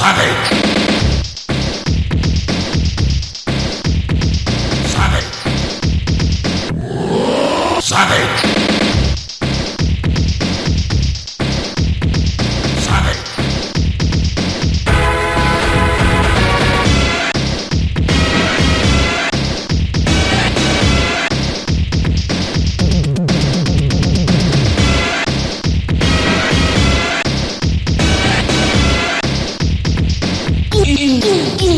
Savage. Savage. Savage.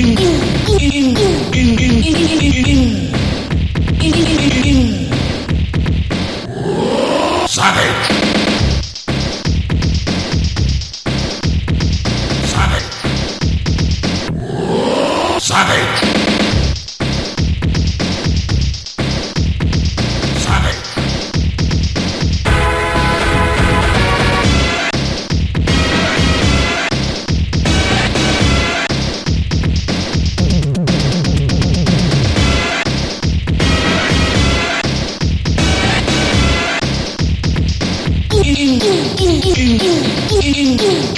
in Thank you.